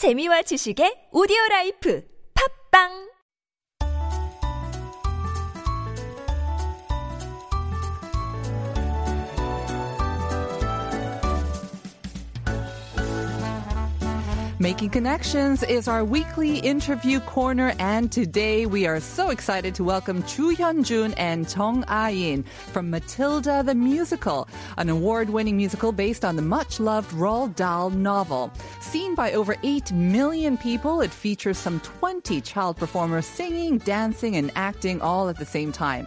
재미와 지식의 오디오 라이프. 팝빵 Making Connections is our weekly interview corner, and today we are so excited to welcome Chu Hyun-jun and Chong Ah-in from Matilda the Musical, an award-winning musical based on the much-loved Roald Dahl novel. Seen by over 8 million people, it features some 20 child performers singing, dancing, and acting all at the same time.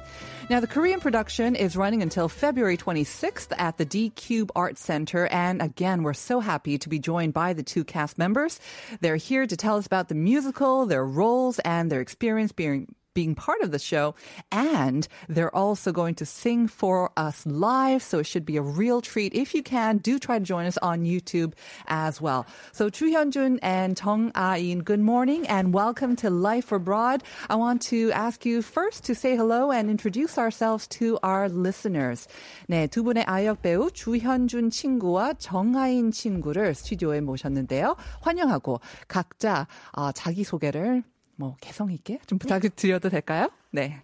Now, the Korean production is running until February 26th at the D Cube Art Center. And again, we're so happy to be joined by the two cast members. They're here to tell us about the musical, their roles, and their experience being being part of the show. And they're also going to sing for us live. So it should be a real treat. If you can, do try to join us on YouTube as well. So Chu Hyun-jun and Tong Ah-in, good morning and welcome to Life Abroad. I want to ask you first to say hello and introduce ourselves to our listeners. 네, 두 분의 아역 배우 주현준 친구와 정아인 친구를 스튜디오에 모셨는데요. 환영하고 각자 어, 자기 소개를 뭐 개성 있게 좀 부탁드려도 될까요? 네.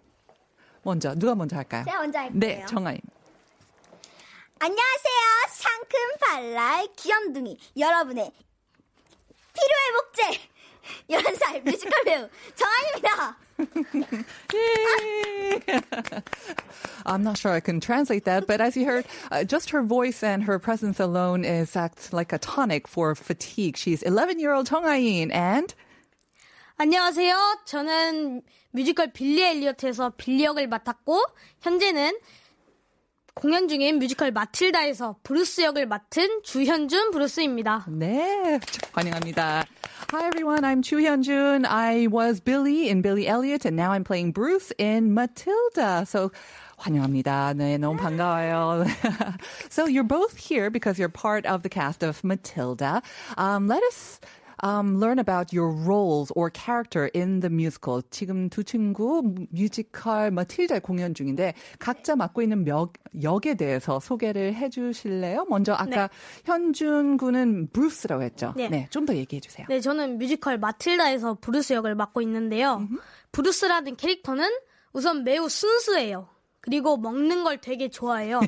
먼저 누가 먼저 할까요? 제가 먼저 할게요. 네, 정아인. 안녕하세요. 상큼 발랄 귀염둥이 여러분의 필요의 목재 11살 뮤지컬 배우 정한입니다. I'm not sure I can translate that, but as you heard, uh, just her voice and her presence alone is act like a tonic for fatigue. She's 11-year-old Chong Ah-in and 안녕하세요. 저는 뮤지컬 빌리 엘리어트에서 빌리 역을 맡았고 현재는 공연 중인 뮤지컬 마틸다에서 브루스 역을 맡은 주현준 브루스입니다. 네, 환영합니다. Hi everyone, I'm Chu Hyun-jun. I was Billy in Billy Elliot and now I'm playing Bruce in Matilda. So 환영합니다. 네, 너무 반가워요. so you're both here because you're part of the cast of Matilda. Um, let us um, learn about your roles or character in the musical. 지금 두 친구 뮤지컬 마틸다 공연 중인데 각자 맡고 있는 역, 역에 대해서 소개를 해주실래요? 먼저 아까 현준 군은 브루스라고 했죠. 네. 좀 더 얘기해 주세요. 네, 저는 뮤지컬 마틸다에서 브루스 역을 맡고 있는데요. 브루스라는 캐릭터는 우선 매우 순수해요. 그리고 먹는 걸 되게 좋아해요.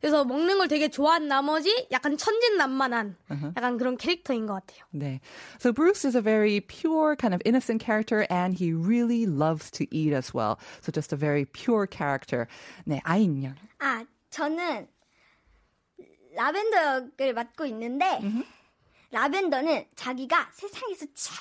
그래서 먹는 걸 되게 좋아한 나머지 약간 천진난만한 약간 그런 캐릭터인 것 같아요. 네. So Bruce is a very pure, kind of innocent character, and he really loves to eat as well. So just a very pure character. 네, 아인 양. 아, 저는 라벤더 역을 맡고 있는데 라벤더는 자기가 세상에서 제일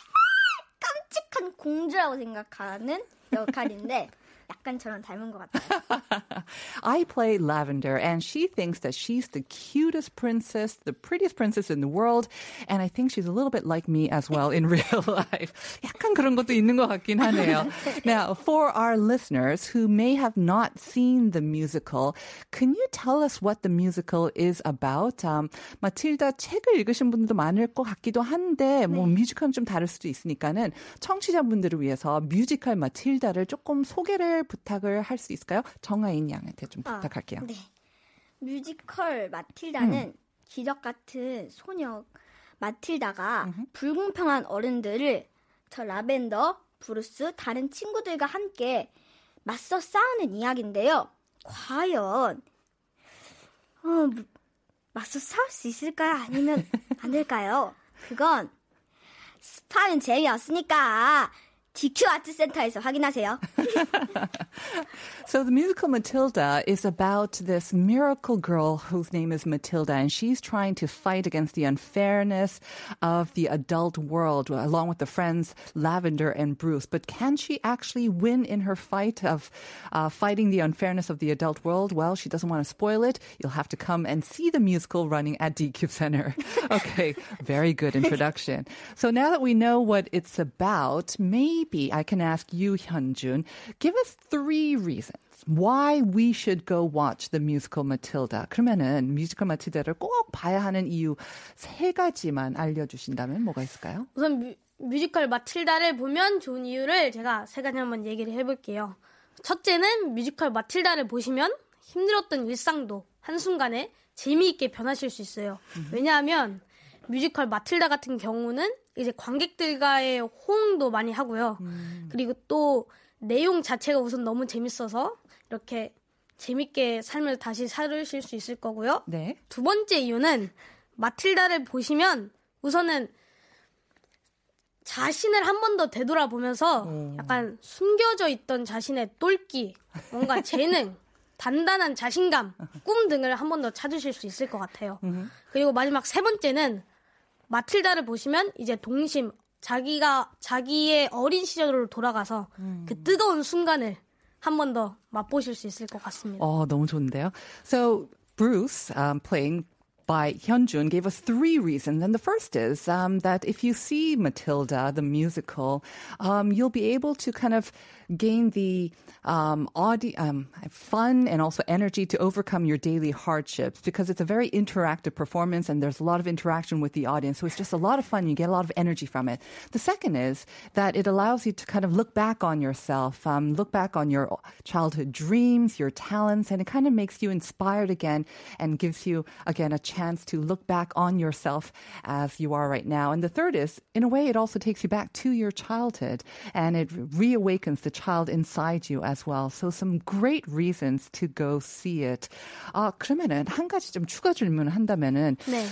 깜찍한 공주라고 생각하는 역할인데 약간 저랑 닮은 것 같아요. I play Lavender, and she thinks that she's the cutest princess, the prettiest princess in the world, and I think she's a little bit like me as well in real life. 약간 그런 것도 있는 것 같긴 하네요. Now, for our listeners who may have not seen the musical, can you tell us what the musical is about? Um, 마틸다 책을 읽으신 분들도 많을 것 같기도 한데, 뭐 뮤지컬은 좀 다를 수도 있으니까는 청취자분들을 위해서 뮤지컬 마틸다를 조금 소개를 부탁을 할 수 있을까요? 정아인 양한테 좀 아, 부탁할게요. 네. 뮤지컬 마틸다는 기적 같은 소녀 마틸다가 불공평한 어른들을 저 라벤더, 브루스, 다른 친구들과 함께 맞서 싸우는 이야기인데요. 과연 어, 뭐, 맞서 싸울 수 있을까요? 아니면 안 될까요? 그건 스포는 재미없으니까 DQ 아트센터에서 확인하세요. So the musical Matilda is about this miracle girl whose name is Matilda, and she's trying to fight against the unfairness of the adult world, along with the friends Lavender and Bruce. But can she actually win in her fight of uh, fighting the unfairness of the adult world? Well, she doesn't want to spoil it. You'll have to come and see the musical running at DQ Center. okay, very good introduction. So now that we know what it's about, maybe I can ask you, Hyunjun, give us three reasons why we should go watch the musical Matilda. 그러면은 뮤지컬 마틸다를 꼭 봐야 하는 이유 세 가지만 알려주신다면 뭐가 있을까요? 우선 뮤, 뮤지컬 마틸다를 보면 좋은 이유를 제가 세 가지 한번 얘기를 해볼게요. 첫째는 뮤지컬 마틸다를 보시면 힘들었던 일상도 한순간에 재미있게 변하실 수 있어요. 왜냐하면 뮤지컬 마틸다 같은 경우는 이제 관객들과의 호응도 많이 하고요. 그리고 또 내용 자체가 우선 너무 재밌어서 이렇게 재밌게 삶을 다시 살으실 수 있을 거고요. 네. 두 번째 이유는 마틸다를 보시면 우선은 자신을 한 번 더 되돌아보면서 약간 숨겨져 있던 자신의 똘끼, 뭔가 재능, 단단한 자신감, 꿈 등을 한 번 더 찾으실 수 있을 것 같아요. 그리고 마지막 세 번째는 마틸다를 보시면 이제 동심, 자기가 자기의 어린 시절로 돌아가서 그 뜨거운 순간을 한 번 더 맛보실 수 있을 것 같습니다. 어, 너무 좋은데요. So Bruce, um, playing by Hyunjun, gave us three reasons, and the first is um, that if you see Matilda the musical, um, you'll be able to kind of gain the um, audi- um, fun and also energy to overcome your daily hardships because it's a very interactive performance and there's a lot of interaction with the audience. So it's just a lot of fun. You get a lot of energy from it. The second is that it allows you to kind of look back on yourself, um, look back on your childhood dreams, your talents, and it kind of makes you inspired again and gives you, again, a chance to look back on yourself as you are right now. And the third is, in a way, it also takes you back to your childhood and it reawakens the child inside you as well. So some great reasons to go see it. 아, 그러면은 한 가지 좀 추가 질문을 한다면은 네.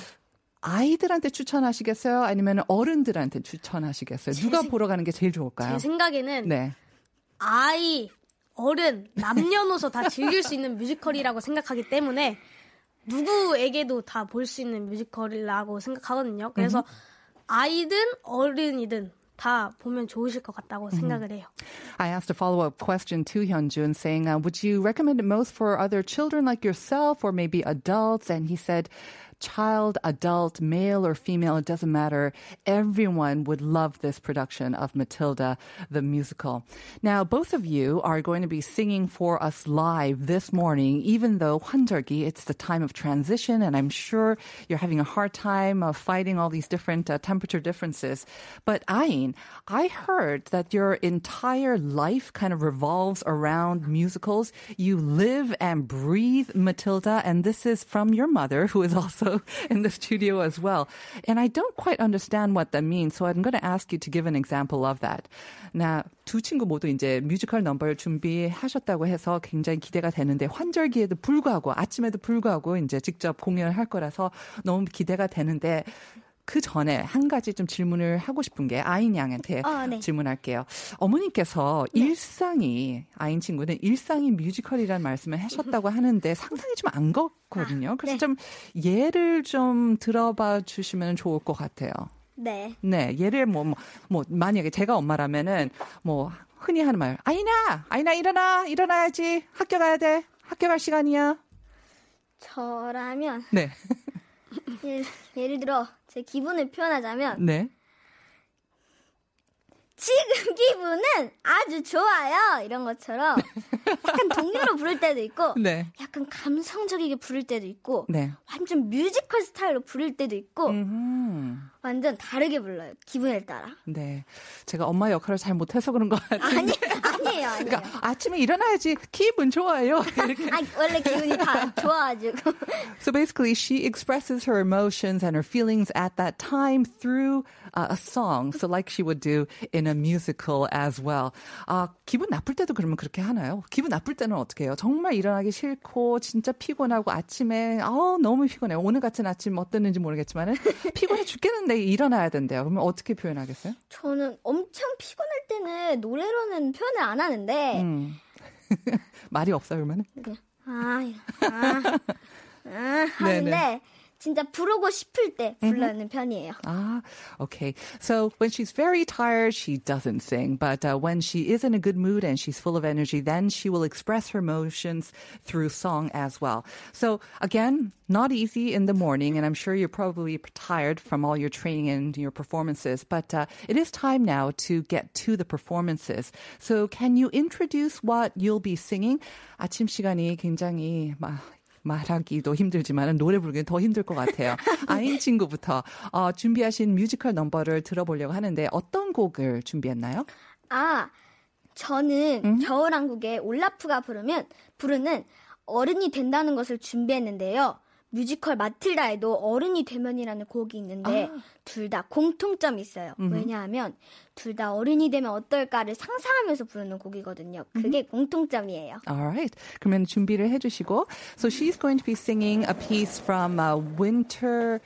아이들한테 추천하시겠어요? 아니면 어른들한테 추천하시겠어요? 누가 보러 가는 게 제일 좋을까요? 제 생각에는 네. 아이, 어른, 남녀노소 다 즐길 수 있는 뮤지컬이라고 생각하기 때문에 누구에게도 다 볼 수 있는 뮤지컬이라고 생각하거든요. 그래서 아이든 어른이든 다 보면 좋으실 것 같다고 생각을 해요. I asked a follow-up question to Hyunjun saying, uh, would you recommend it most for other children like yourself or maybe adults? And he said, child, adult, male or female, it doesn't matter. Everyone would love this production of Matilda, the musical. Now, both of you are going to be singing for us live this morning, even though 환절기, it's the time of transition, and I'm sure you're having a hard time of fighting all these different uh, temperature differences. But Ayin, I heard that your entire life kind of revolves around musicals. You live and breathe Matilda, and this is from your mother, who is also in the studio as well. And I don't quite understand what that means, so I'm going to ask you to give an example of that. 나 두 친구 모두 이제 뮤지컬 넘버를 준비하셨다고 해서 굉장히 기대가 되는데 환절기에도 불구하고 아침에도 불구하고 이제 직접 공연을 할 거라서 너무 기대가 되는데 그 전에 한 가지 좀 질문을 하고 싶은 게 아인 양한테 아, 네. 질문할게요. 어머님께서 일상이 아인 친구는 일상이 뮤지컬이라는 말씀을 하셨다고 하는데 상상이 좀안 걷거든요. 그래서 네. 좀 예를 좀 들어봐 주시면 좋을 것 같아요. 네. 네, 예를 뭐, 뭐, 뭐 만약에 제가 엄마라면은 뭐 흔히 하는 말, 아이나, 아이나 일어나, 일어나야지, 학교 가야 돼, 학교 갈 시간이야. 저라면 네, 예를, 예를 들어 제 기분을 표현하자면 네. 지금 기분은 아주 좋아요 이런 것처럼 약간 동요로 부를 때도 있고 네. 약간 감성적이게 부를 때도 있고 네. 완전 뮤지컬 스타일로 부를 때도 있고 음, 완전 다르게 불러요 기분에 따라 네. 제가 엄마 역할을 잘 못해서 그런 것 같은데. 아니 아니에요 아니에요 그러니까 아침에 일어나야지 기분 좋아요. 이렇게. 아니, 원래 기분이 다 좋아가지고 So basically, she expresses her emotions and her feelings at that time through uh, a song. So like she would do in a musical as well. 아, 기분 나쁠 때도 그러면 그렇게 하나요? 기분 나쁠 때는 어떻게 해요? 정말 일어나기 싫고 진짜 피곤하고 아침에 아 너무 피곤해요. 오늘 같은 아침 어땠는지 모르겠지만은 피곤해 죽겠는데 일어나야 된대요. 그러면 어떻게 표현하겠어요? 저는 엄청 피곤할 때는 노래로는 표현을 안 하는데 음. 말이 없어요, 그러면은? 그냥 아, 아, 아 하는데 진짜 부르고 싶을 때 불러는 편이에요. Ah, okay. So when she's very tired, she doesn't sing. But uh, when she is in a good mood and she's full of energy, then she will express her emotions through song as well. So again, not easy in the morning, and I'm sure you're probably tired from all your training and your performances. But uh, it is time now to get to the performances. So can you introduce what you'll be singing? 아침 시간이 굉장히 막 말하기도 힘들지만 노래 부르기는 더 힘들 것 같아요. 아인 친구부터 어, 준비하신 뮤지컬 넘버를 들어보려고 하는데 어떤 곡을 준비했나요? 아, 저는 겨울왕국의 올라프가 부르면 부르는 어른이 된다는 것을 준비했는데요. 뮤지컬 마틸다에도 어른이 되면이라는 곡이 있는데 아. 둘다 공통점이 있어요. 왜냐하면 둘 다 어른이 되면 어떨까를 상상하면서 부르는 곡이거든요. 그게 공통점이에요. Alright. 그러면 준비를 해주시고. So she's going to be singing a piece from uh, Winter.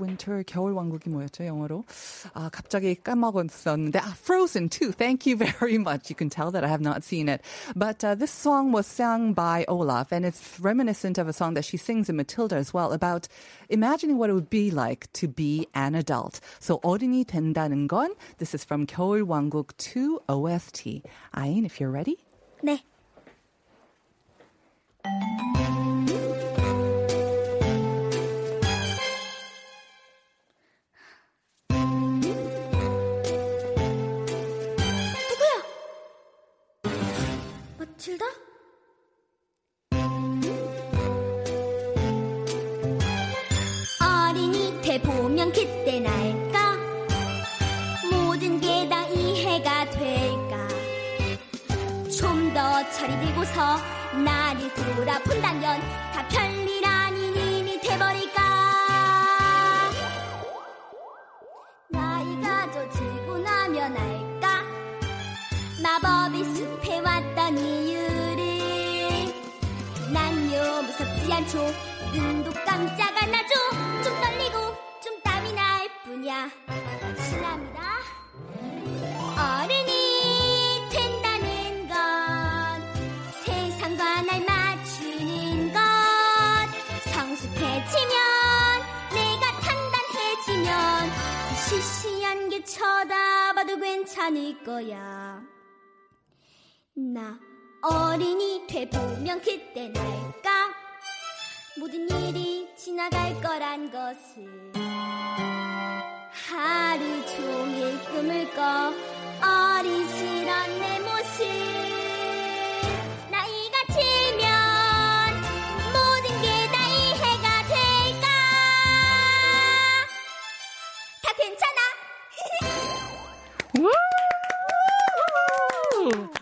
Winter 겨울 왕국이 뭐였죠 영어로? 아 갑자기 까먹었었는데 아 Frozen too. Thank you very much. You can tell that I have not seen it. But uh, this song was sung by Olaf, and it's reminiscent of a song that she sings in Matilda as well about imagining what it would be like to be an adult. So 어른이 된다는 건 this is from 겨울 왕국 2 OST. 아인, if you're ready. 네. 마틸다? 어린이 돼 보면 그때 날까? 모든 게 다 이해가 될까? 좀더 철이 들고서 나를 돌아본다면 다 별일 아닌 일이 돼버릴까? 나이가 더 들고 나면 알까? 마법의 숲에 왔던 이유 무섭지 않죠. 눈도 깜짝 안 하죠. 좀 떨리고 좀 땀이 날 뿐이야. 신납니다. 어른이 된다는 건 세상과 날 맞추는 것. 성숙해지면 내가 단단해지면 시시한 게 쳐다봐도 괜찮을 거야. 나 어린이 돼보면 그때 날까 모든 일이 지나갈 거란 것을. 하루 종일 꿈을 꿔 어리스런 내 모습. 나이가 들면 모든 게다 이해가 될까? 다 괜찮아?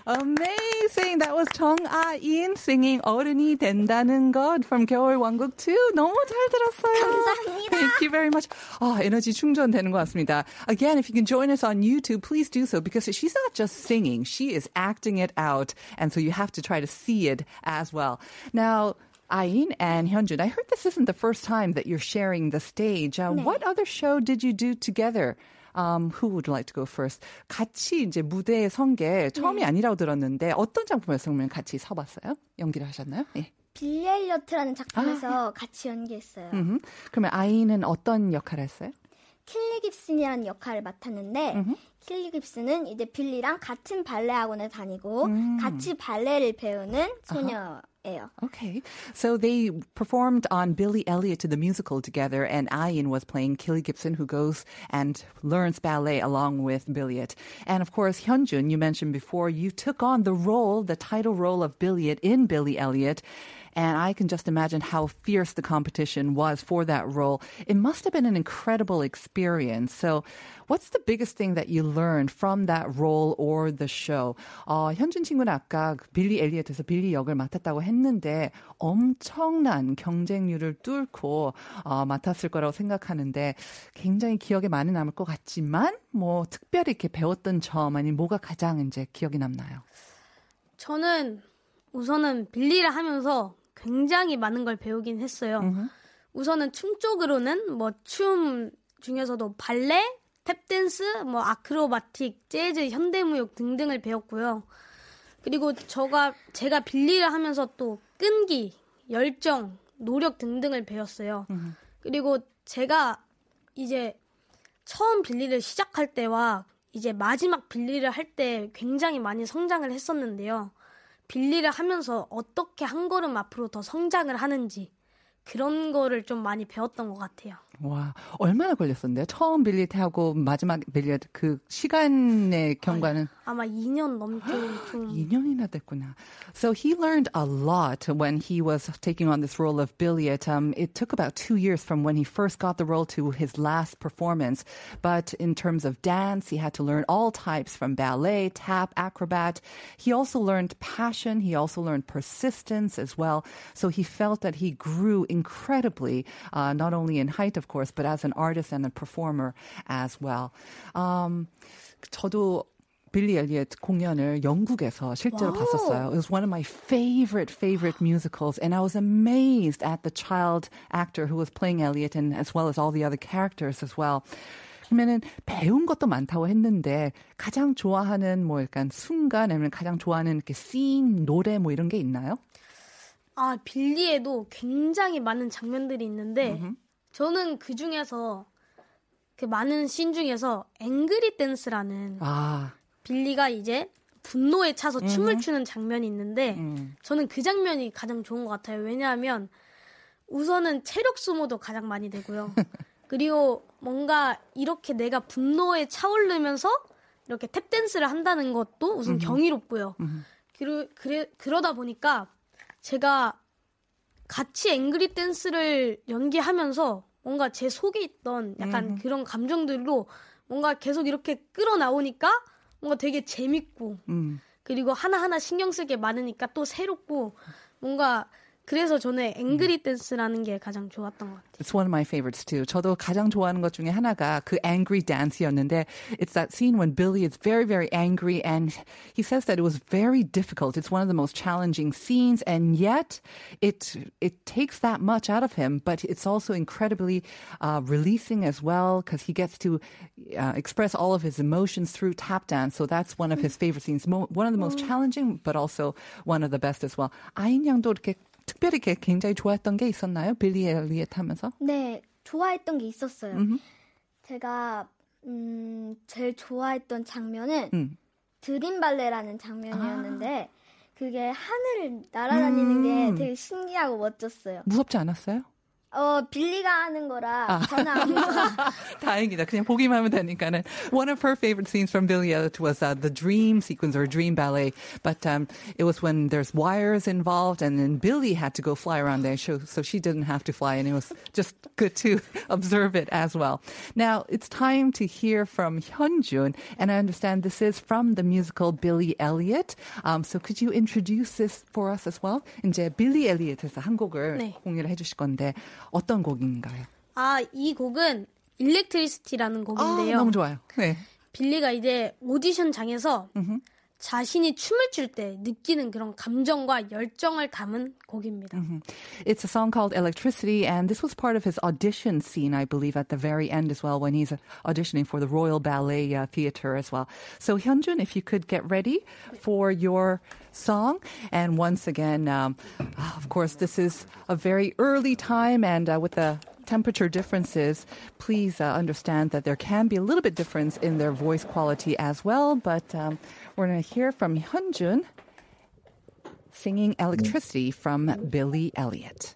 Woo! Amazing! That was Chong Ah-in singing 어른이 된다는 것 from 겨울 왕국 2. 너무 잘 들었어요. 감사합니다. Thank you very much. 아, 에너지 충전되는 것 같습니다. Again, if you can join us on YouTube, please do so because she's not just singing, she is acting it out. And so you have to try to see it as well. Now, Ayin and Hyunjun, I heard this isn't the first time that you're sharing the stage. Uh, What other show did you do together? Um, who would like to go first? 같이 이제 무대에 선 게 처음이 아니라고 들었는데 어떤 작품에서 그러면 같이 서봤어요? 연기를 하셨나요? 예. 빌리 엘리어트라는 작품에서 같이 연기했어요. 음, 그러면 아이는 어떤 역할을 했어요? 킬리 깁슨이라는 역할을 맡았는데 킬리 깁슨은 이제 빌리랑 같은 발레 학원에 다니고 같이 발레를 배우는 소녀 Okay. So they performed on Billy Elliot to the musical together, and Ayin was playing Killy Gibson, who goes and learns ballet along with Billiot. And of course, Hyunjun, you mentioned before, you took on the role, the title role of Billiot in Billy Elliot. And I can just imagine how fierce the competition was for that role. It must have been an incredible experience. So, what's the biggest thing that you learned from that role or the show? 어, 현준 친구는 아까 그 빌리 엘리엇에서 빌리 역을 맡았다고 했는데 엄청난 경쟁률을 뚫고 어, 맡았을 거라고 생각하는데 굉장히 기억에 많이 남을 것 같지만 뭐 특별히 이렇게 배웠던 점 아니 뭐가 가장 이제 기억이 남나요? 저는 우선은 빌리를 하면서 굉장히 많은 걸 배우긴 했어요. 우선은 춤 쪽으로는 뭐 춤 중에서도 발레, 탭댄스, 뭐 아크로바틱, 재즈, 현대무용 등등을 배웠고요. 그리고 저가 제가 빌리를 하면서 또 끈기, 열정, 노력 등등을 배웠어요. 그리고 제가 이제 처음 빌리를 시작할 때와 이제 마지막 빌리를 할 때 굉장히 많이 성장을 했었는데요. 빌리를 하면서 어떻게 한 걸음 앞으로 더 성장을 하는지 그런 거를 좀 많이 배웠던 것 같아요. 와, 얼마나 걸렸었는데요? 처음 빌리트 하고 마지막 빌리트 그 시간의 경과는 아마 2년 넘게 좀 2년이나 됐구나. So he learned a lot when he was taking on this role of Billiot. Um, it took about two years from when he first got the role to his last performance. But in terms of dance, he had to learn all types from ballet, tap, acrobat. He also learned passion. He also learned persistence as well. So he felt that he grew incredibly, uh, not only in height, of course, but as an artist and a performer as well. Um, 저도 빌리 엘리엇 공연을 영국에서 실제로 wow. 봤었어요. It was one of my favorite, favorite musicals. And I was amazed at the child actor who was playing Elliot and as well as all the other characters as well. 그러면은 배운 것도 많다고 했는데 가장 좋아하는 뭐 약간 순간 아니면 가장 좋아하는 이렇게 씬, 노래 뭐 이런 게 있나요? 아, 빌리에도 굉장히 많은 장면들이 있는데 저는 그 중에서 그 많은 씬 중에서 앵그리 댄스라는 아, 빌리가 이제 분노에 차서 춤을 추는 장면이 있는데 저는 그 장면이 가장 좋은 것 같아요. 왜냐하면 우선은 체력 소모도 가장 많이 되고요. 그리고 뭔가 이렇게 내가 분노에 차오르면서 이렇게 탭 댄스를 한다는 것도 우선 경이롭고요. 그러, 그래, 그러다 보니까 제가 같이 앵그리 댄스를 연기하면서 뭔가 제 속에 있던 약간 그런 감정들로 뭔가 계속 이렇게 끌어나오니까 뭔가 되게 재밌고 음. 그리고 하나하나 신경 쓸 게 많으니까 또 새롭고 뭔가 그래서 저는 앵그리 댄스라는 게 가장 좋았던 것 같아요. It's one of my favorites too. 저도 가장 좋아하는 것 중에 하나가 그 angry dance였는데 it's that scene when Billy is very very angry and he says that it was very difficult. It's one of the most challenging scenes and yet it it takes that much out of him, but it's also incredibly uh, releasing as well because he gets to uh, express all of his emotions through tap dance. So that's one of his favorite scenes. Mo- one of the most challenging, but also one of the best as well. 아인 양도 이렇게 특별히 이렇게 굉장히 좋아했던 게 있었나요? 빌리 엘리엇 하면서? 네, 좋아했던 게 있었어요. 제가 음, 제일 좋아했던 장면은 음. 드림 발레라는 장면이었는데 그게 하늘을 날아다니는 게 되게 신기하고 멋졌어요. 무섭지 않았어요? 어, 빌리가 하는 거라 저는 안 무서워요. 다행이다. 그냥 보기만 하면 되니까는. One of her favorite scenes from Billie Elliot was uh, the dream sequence or dream ballet. But um, it was when there's wires involved and then Billie had to go fly around there. So, so she didn't have to fly and it was just good to observe it as well. Now it's time to hear from Hyunjun. And I understand this is from the musical Billy Elliot. Um, so could you introduce this for us as well? 이제 빌리 엘리엇에서 한 곡을 네. 공유를 해주실 건데 어떤 곡인가요? 아, 이 곡은 일렉트리시티라는 아, 곡인데요. 너무 좋아요. 네. 빌리가 이제 오디션 장에서 자신이 춤을 출 때 느끼는 그런 감정과 열정을 담은 곡입니다. It's a song called Electricity, and this was part of his audition scene, I believe, at the very end as well, when he's uh, auditioning for the Royal Ballet uh, Theatre as well. So, Hyunjun, if you could get ready for your song. And once again, um, ah, of course, this is a very early time, and uh, with the temperature differences, please uh, understand that there can be a little bit difference in their voice quality as well. But um, we're going to hear from Hyunjun singing Electricity from Billy Elliot.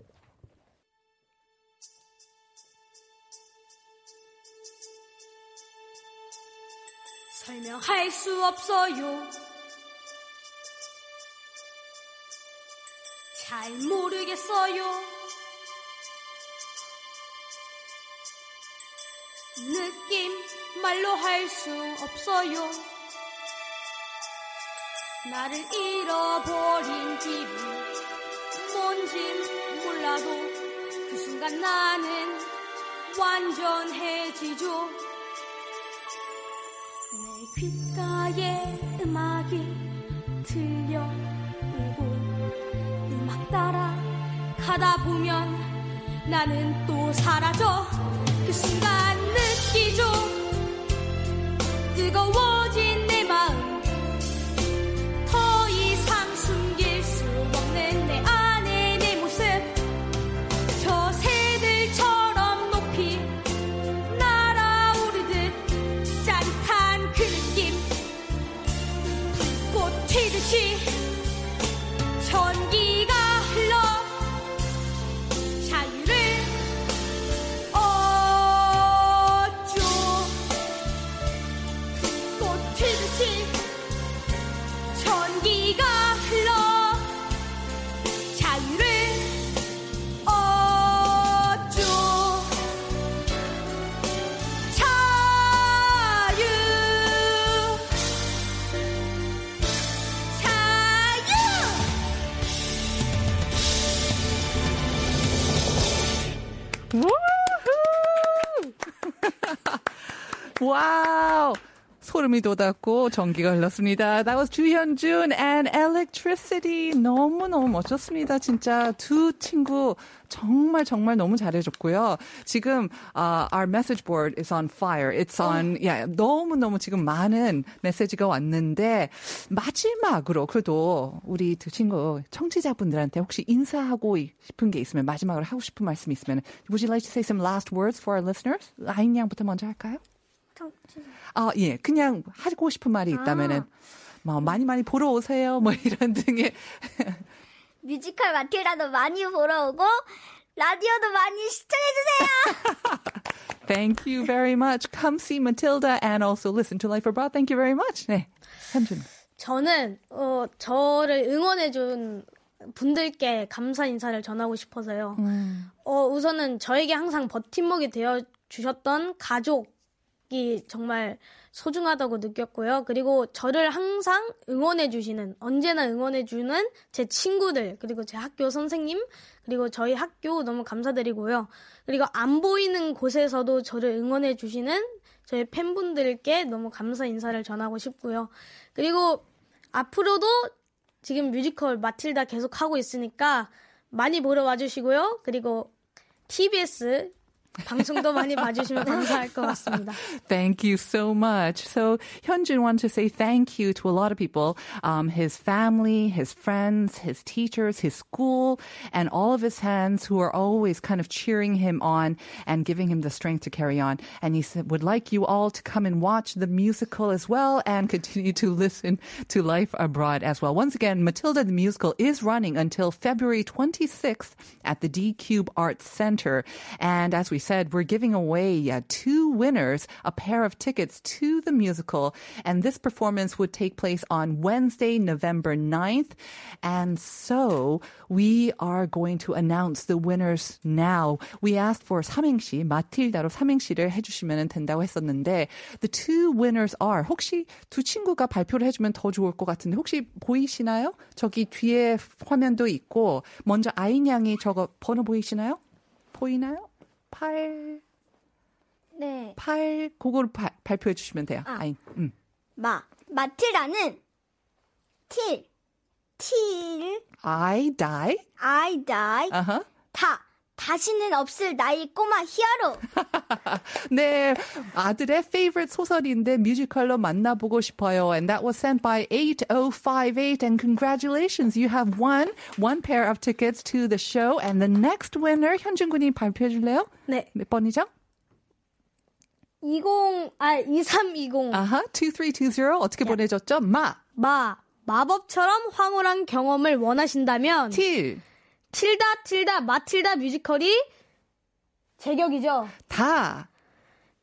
설명할 수 없어요. 잘 모르겠어요. 느낌 말로 할 수 없어요. 나를 잃어버린 기분 뭔진 몰라도 그 순간 나는 완전해지죠. 내 귓가에 음악이 들려오고 음악 따라 가다 보면 나는 또 사라져 그 순간 느끼죠 뜨거워진 소름이 돋았고 전기가 흘렀습니다. That was 주현준 and Electricity. 너무너무 멋졌습니다. 진짜 두 친구 정말 정말 너무 잘해줬고요. 지금 uh, our message board is on fire. It's on yeah, 너무 너무 지금 많은 메시지가 왔는데 마지막으로 그래도 우리 두 친구 청취자분들한테 혹시 인사하고 싶은 게 있으면 마지막으로 하고 싶은 말씀 있으면 Would you like to say some last words for our listeners? 아인 양부터 먼저 할까요? 아, 예. 그냥 하고 싶은 말이 있다면은, 뭐, 많이 많이 보러 오세요. 뭐, 이런 등의. 뮤지컬 마틸다도 많이 보러 오고 라디오도 많이 시청해주세요. Thank you very much. Come see Matilda and also listen to Life Abroad. Thank you very much. 네. 현준. 저는 어 저를 응원해준 분들께 감사 인사를 전하고 싶어서요. 어 우선은 저에게 항상 버팀목이 되어 주셨던 가족 이 정말 소중하다고 느꼈고요. 그리고 저를 항상 응원해 주시는 언제나 응원해 주는 제 친구들 그리고 제 학교 선생님 그리고 저희 학교 너무 감사드리고요. 그리고 안 보이는 곳에서도 저를 응원해 주시는 저희 팬분들께 너무 감사 인사를 전하고 싶고요. 그리고 앞으로도 지금 뮤지컬 마틸다 계속 하고 있으니까 많이 보러 와주시고요. 그리고 TBS 방송도 많이 봐주시면 감사할 것 같습니다. Thank you so much. So Hyunjin wants to say thank you to a lot of people, um, his family, his friends, his teachers, his school, and all of his fans who are always kind of cheering him on and giving him the strength to carry on. And he said, would like you all to come and watch the musical as well and continue to listen to Life Abroad as well. Once again, Matilda the musical is running until February 26th at the D Cube Arts Center. And as we said, we're giving away uh, two winners a pair of tickets to the musical. And this performance would take place on Wednesday, November 9th. And so we are going to announce the winners now. We asked for 삼행시, 마틸다로 삼행시를 해주시면 된다고 했었는데, the two winners are, 혹시 두 친구가 발표를 해주면 더 좋을 것 같은데, 혹시 보이시나요? 저기 뒤에 화면도 있고, 먼저 아인 양이 저거 번호 보이시나요? 보이나요? 8, 네. 8, 그거를 바- 발표해 주시면 돼요. 아. 아인. 음. 마. 마틸다는 틸. 틸. I die. I die. Uh-huh. 다. 다시는 없을 나의 꼬마 히어로. 네, 아들의 favorite 소설인데 뮤지컬로 만나보고 싶어요. And that was sent by 8058. And congratulations, you have won one pair of tickets to the show. And the next winner, 현준 군이 발표해 줄래요? 네. 몇 번이죠? 20, 아, 2320. 아하, 2320. 어떻게 보내줬죠? 마, 마, 마법처럼 황홀한 경험을 원하신다면, 틸, 틸다, 틸다, 마틸다 뮤지컬이 제격이죠. 다.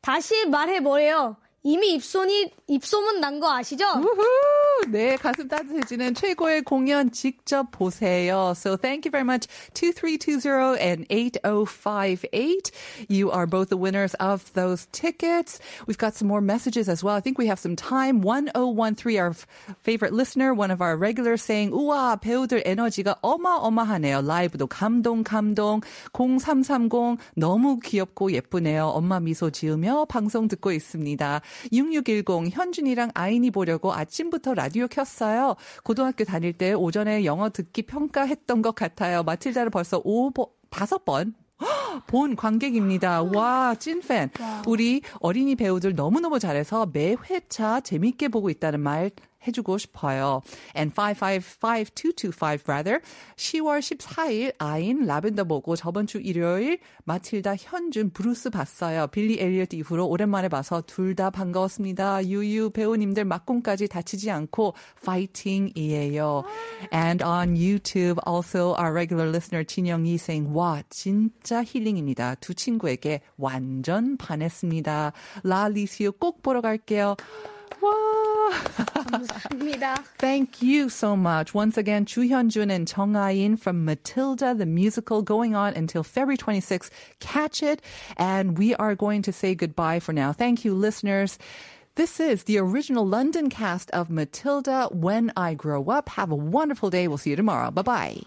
다시 말해보래요. 이미 입소니, 입소문 난 거 아시죠? 우후! 네, 가슴 따뜻해지는 최고의 공연 직접 보세요. So thank you very much. 2320 and 8058. You are both the winners of those tickets. We've got some more messages as well. I think we have some time. 1013, our favorite listener, one of our regulars saying, 우와, 배우들 에너지가 어마어마하네요. 라이브도 감동, 감동. 0330, 너무 귀엽고 예쁘네요. 엄마 미소 지으며 방송 듣고 있습니다. 6610, 현준이랑 아인이 보려고 아침부터 라디오 켰어요. 고등학교 다닐 때 오전에 영어 듣기 평가했던 것 같아요. 마틸다를 벌써 5번, 5번 본 관객입니다. 와, 찐팬. 우리 어린이 배우들 너무너무 잘해서 매 회차 재밌게 보고 있다는 말 해주고 싶어요. And 555225 rather. 10월 14일 아인 라벤더 보고 저번 주 일요일 마틸다 현준 브루스 봤어요. 빌리 엘리엇 이후로 오랜만에 봐서 둘 다 반가웠습니다. 유유 배우님들 막공까지 다치지 않고 파이팅이에요. And on YouTube also our regular listener 진영이 saying 와 진짜 힐링입니다. 두 친구에게 완전 반했습니다. 라리시오 꼭 보러 갈게요. 와. 감사합니다. Thank you so much. Once again, Chu Hyun-jun and Chung Ah-in from Matilda, the musical, going on until February 26th. Catch it. And we are going to say goodbye for now. Thank you, listeners. This is the original London cast of Matilda, When I Grow Up. Have a wonderful day. We'll see you tomorrow. Bye-bye.